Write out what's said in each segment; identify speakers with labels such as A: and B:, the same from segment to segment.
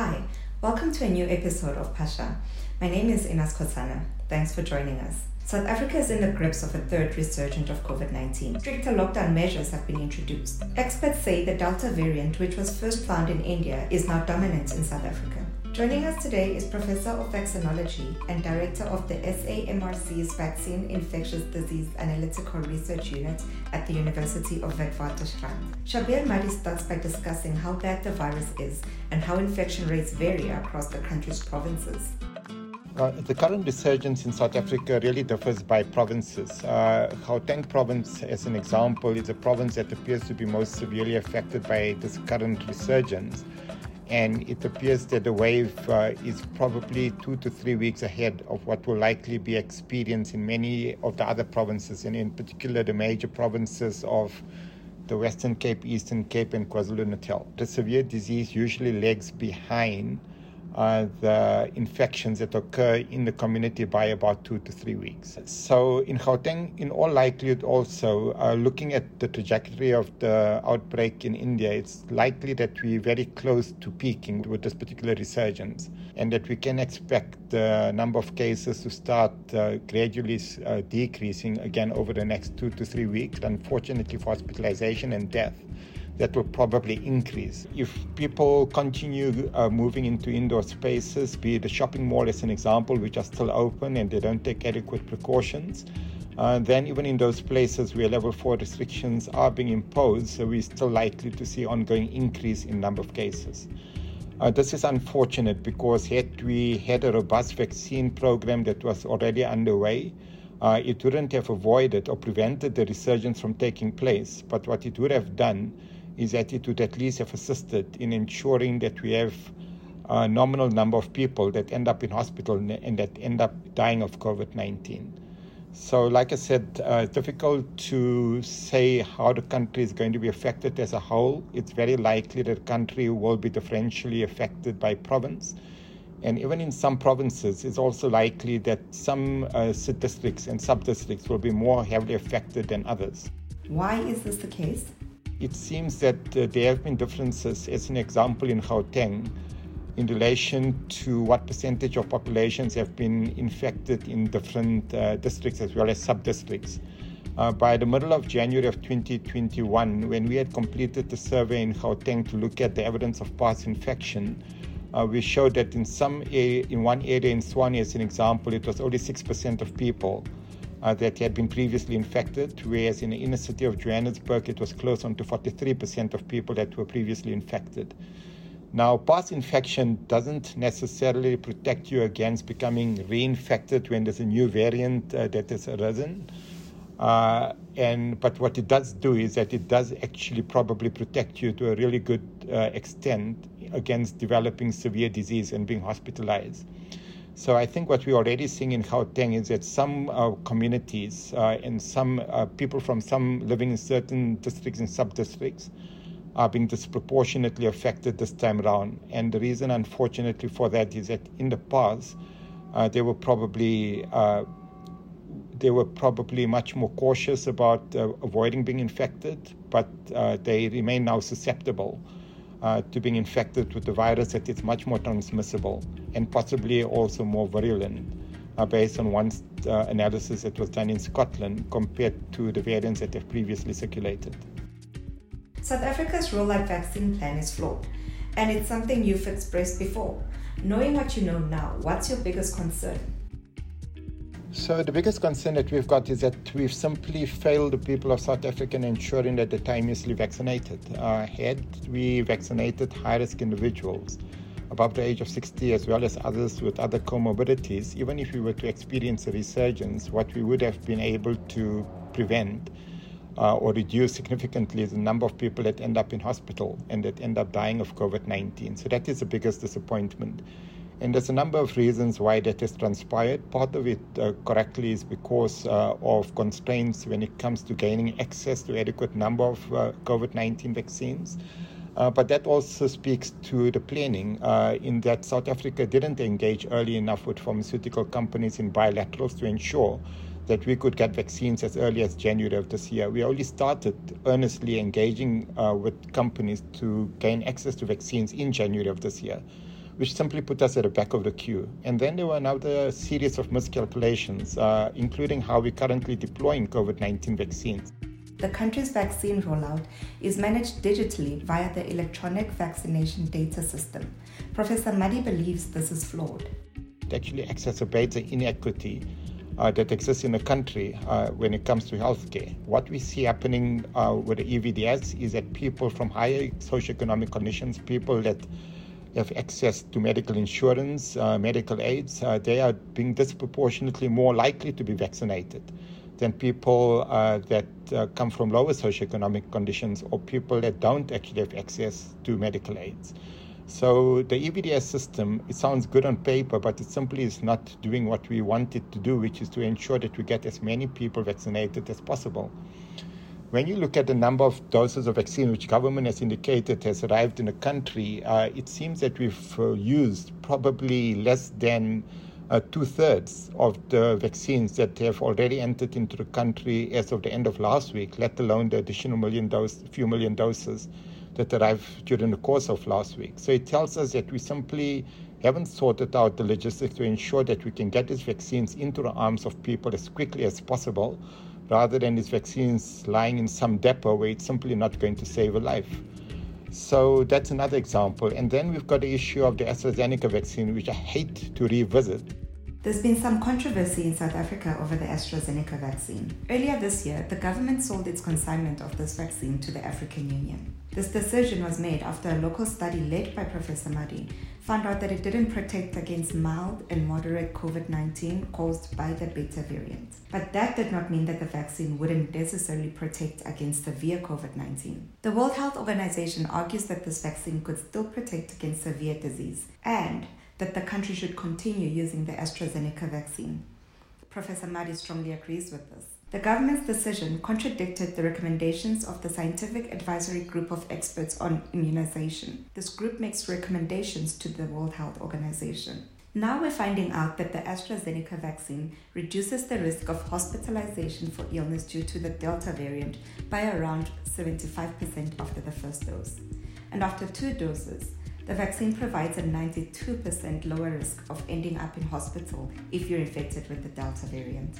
A: Hi, welcome to a new episode of Pasha. My name is Ina Skosana. Thanks for joining us. South Africa is in the grips of a third resurgence of COVID 19. Stricter lockdown measures have been introduced. Experts say the Delta variant, which was first found in India, is now dominant in South Africa. Joining us today is Professor of Vaccinology and Director of the SAMRC's Vaccine Infectious Disease Analytical Research Unit at the University of Witwatersrand. Shabir Madhi starts by discussing how bad the virus is and how infection rates vary across the country's provinces.
B: Uh, the current resurgence in South Africa really differs by provinces. Uh, Gauteng province, as an example, is a province that appears to be most severely affected by this current resurgence and it appears that the wave uh, is probably two to three weeks ahead of what will likely be experienced in many of the other provinces, and in particular the major provinces of the Western Cape, Eastern Cape, and KwaZulu Natal. The severe disease usually lags behind uh, the infections that occur in the community by about two to three weeks. So, in Gauteng, in all likelihood, also uh, looking at the trajectory of the outbreak in India, it's likely that we're very close to peaking with this particular resurgence, and that we can expect the number of cases to start uh, gradually uh, decreasing again over the next two to three weeks. Unfortunately, for hospitalization and death that will probably increase. If people continue uh, moving into indoor spaces, be the shopping mall as an example, which are still open and they don't take adequate precautions, uh, then even in those places where level 4 restrictions are being imposed, so we're still likely to see ongoing increase in number of cases. Uh, this is unfortunate because had we had a robust vaccine program that was already underway, uh, it wouldn't have avoided or prevented the resurgence from taking place. But what it would have done is that it would at least have assisted in ensuring that we have a nominal number of people that end up in hospital and that end up dying of COVID 19. So, like I said, uh, it's difficult to say how the country is going to be affected as a whole. It's very likely that the country will be differentially affected by province. And even in some provinces, it's also likely that some uh, districts and sub districts will be more heavily affected than others.
A: Why is this the case?
B: It seems that uh, there have been differences, as an example in Gauteng, in relation to what percentage of populations have been infected in different uh, districts as well as sub districts. Uh, by the middle of January of 2021, when we had completed the survey in Gauteng to look at the evidence of past infection, uh, we showed that in some area, in one area in Tshwane, as an example, it was only 6% of people uh, that had been previously infected, whereas in the inner city of Johannesburg, it was close on to 43% of people that were previously infected. Now, past infection doesn't necessarily protect you against becoming reinfected when there's a new variant uh, that has arisen. Uh, and but what it does do is that it does actually probably protect you to a really good uh, extent against developing severe disease and being hospitalized. So I think what we're already seeing in Gauteng is that some uh, communities uh, and some uh, people from some living in certain districts and sub-districts are being disproportionately affected this time around. And the reason, unfortunately, for that is that in the past, uh, they were probably uh, they were probably much more cautious about uh, avoiding being infected, but they remain now susceptible uh, to being infected with the virus that it's much more transmissible and possibly also more virulent uh, based on one uh, analysis that was done in Scotland compared to the variants that have previously circulated.
A: South Africa's rollout vaccine plan is flawed, and it's something you've expressed before. Knowing what you know now, what's your biggest concern?
B: So the biggest concern that we've got is that we've simply failed the people of South Africa in ensuring that they're timeously vaccinated. Uh, had we vaccinated high-risk individuals above the age of 60 as well as others with other comorbidities, even if we were to experience a resurgence, what we would have been able to prevent uh, or reduce significantly the number of people that end up in hospital and that end up dying of COVID-19. So that is the biggest disappointment. And there's a number of reasons why that has transpired. Part of it uh, correctly is because uh, of constraints when it comes to gaining access to adequate number of uh, COVID-19 vaccines. Uh, but that also speaks to the planning uh, in that South Africa didn't engage early enough with pharmaceutical companies in bilaterals to ensure that we could get vaccines as early as January of this year. We only started earnestly engaging uh, with companies to gain access to vaccines in January of this year which simply put us at the back of the queue. And then there were another series of miscalculations, uh, including how we're currently deploying COVID 19 vaccines.
A: The country's vaccine rollout is managed digitally via the electronic vaccination data system. Professor Madhi believes this is flawed.
B: It actually exacerbates the inequity uh, that exists in the country uh, when it comes to healthcare. What we see happening uh, with the EVDS is that people from higher socioeconomic conditions, people that have access to medical insurance, uh, medical aids, uh, they are being disproportionately more likely to be vaccinated than people uh, that uh, come from lower socioeconomic conditions or people that don't actually have access to medical aids. So the EVDS system, it sounds good on paper, but it simply is not doing what we want it to do, which is to ensure that we get as many people vaccinated as possible. When you look at the number of doses of vaccine which government has indicated has arrived in the country, uh, it seems that we've uh, used probably less than uh, two thirds of the vaccines that have already entered into the country as of the end of last week, let alone the additional million dose, few million doses that arrived during the course of last week. So it tells us that we simply haven't sorted out the logistics to ensure that we can get these vaccines into the arms of people as quickly as possible rather than these vaccines lying in some depot where it's simply not going to save a life. So that's another example. And then we've got the issue of the AstraZeneca vaccine, which I hate to revisit.
A: There's been some controversy in South Africa over the AstraZeneca vaccine. Earlier this year, the government sold its consignment of this vaccine to the African Union. This decision was made after a local study led by Professor Madhi found out that it didn't protect against mild and moderate COVID 19 caused by the Beta variant. But that did not mean that the vaccine wouldn't necessarily protect against severe COVID 19. The World Health Organization argues that this vaccine could still protect against severe disease and that the country should continue using the AstraZeneca vaccine. Professor Madhi strongly agrees with this. The government's decision contradicted the recommendations of the Scientific Advisory Group of Experts on Immunization. This group makes recommendations to the World Health Organization. Now we're finding out that the AstraZeneca vaccine reduces the risk of hospitalization for illness due to the Delta variant by around 75% after the first dose. And after two doses, the vaccine provides a 92% lower risk of ending up in hospital if you're infected with the Delta variant.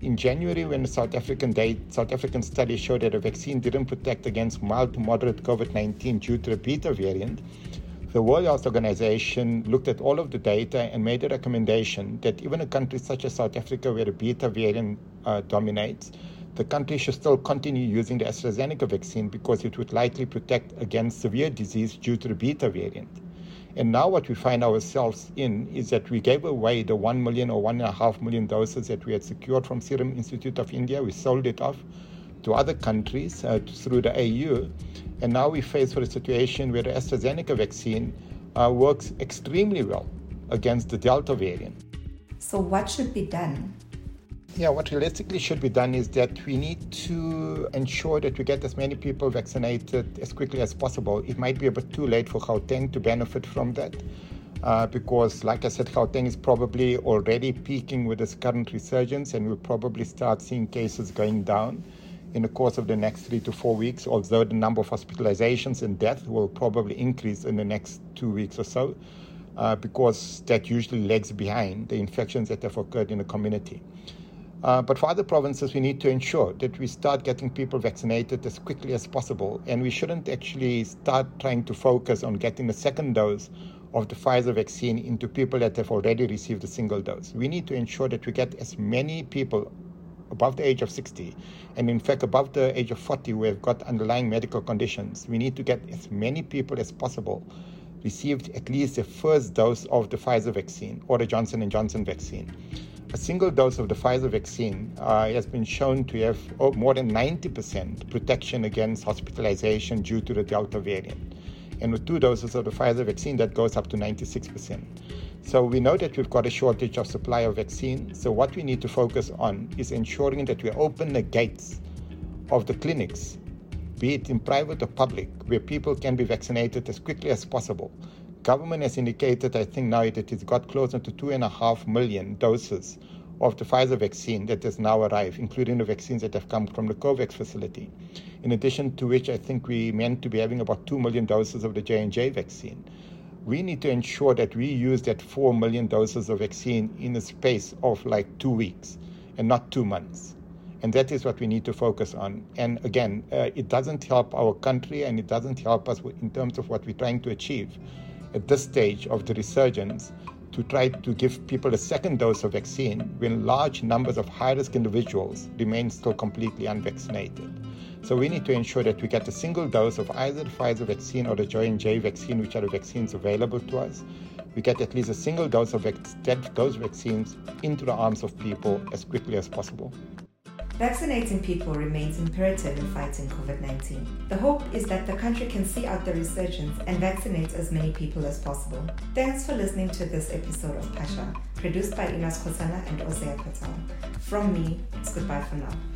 B: In January, when the South African date, South African study showed that a vaccine didn't protect against mild to moderate COVID-19 due to the Beta variant, the World Health Organization looked at all of the data and made a recommendation that even a country such as South Africa, where the Beta variant uh, dominates, the country should still continue using the AstraZeneca vaccine because it would likely protect against severe disease due to the Beta variant. And now what we find ourselves in is that we gave away the 1 million or 1.5 million doses that we had secured from Serum Institute of India. We sold it off to other countries uh, through the AU. And now we face with a situation where the AstraZeneca vaccine uh, works extremely well against the Delta variant.
A: So, what should be done
B: yeah, what realistically should be done is that we need to ensure that we get as many people vaccinated as quickly as possible. It might be a bit too late for Gauteng to benefit from that. Uh, because, like I said, Gauteng is probably already peaking with this current resurgence, and we'll probably start seeing cases going down in the course of the next three to four weeks, although the number of hospitalizations and deaths will probably increase in the next two weeks or so, uh, because that usually lags behind the infections that have occurred in the community. Uh, but for other provinces, we need to ensure that we start getting people vaccinated as quickly as possible. And we shouldn't actually start trying to focus on getting the second dose of the Pfizer vaccine into people that have already received a single dose. We need to ensure that we get as many people above the age of 60, and in fact, above the age of 40 who have got underlying medical conditions. We need to get as many people as possible received at least the first dose of the Pfizer vaccine or the Johnson & Johnson vaccine a single dose of the Pfizer vaccine uh, has been shown to have oh, more than 90% protection against hospitalization due to the Delta variant. And with two doses of the Pfizer vaccine, that goes up to 96%. So we know that we've got a shortage of supply of vaccine. So what we need to focus on is ensuring that we open the gates of the clinics, be it in private or public, where people can be vaccinated as quickly as possible government has indicated, I think now that it's got closer to two and a half million doses of the Pfizer vaccine that has now arrived, including the vaccines that have come from the COVAX facility. In addition to which, I think we meant to be having about two million doses of the J and J vaccine. we need to ensure that we use that 4 million doses of vaccine in a space of like two weeks and not two months. And that is what we need to focus on. And again, uh, it doesn't help our country and it doesn't help us in terms of what we're trying to achieve at this stage of the resurgence to try to give people a second dose of vaccine when large numbers of high risk individuals remain still completely unvaccinated. So we need to ensure that we get a single dose of either the Pfizer vaccine or the J&J vaccine, which are the vaccines available to us. We get at least a single dose of those vaccines into the arms of people as quickly as possible.
A: Vaccinating people remains imperative in fighting COVID 19. The hope is that the country can see out the resurgence and vaccinate as many people as possible. Thanks for listening to this episode of Pasha, produced by Ina Skosana and Osea Patel. From me, it's goodbye for now.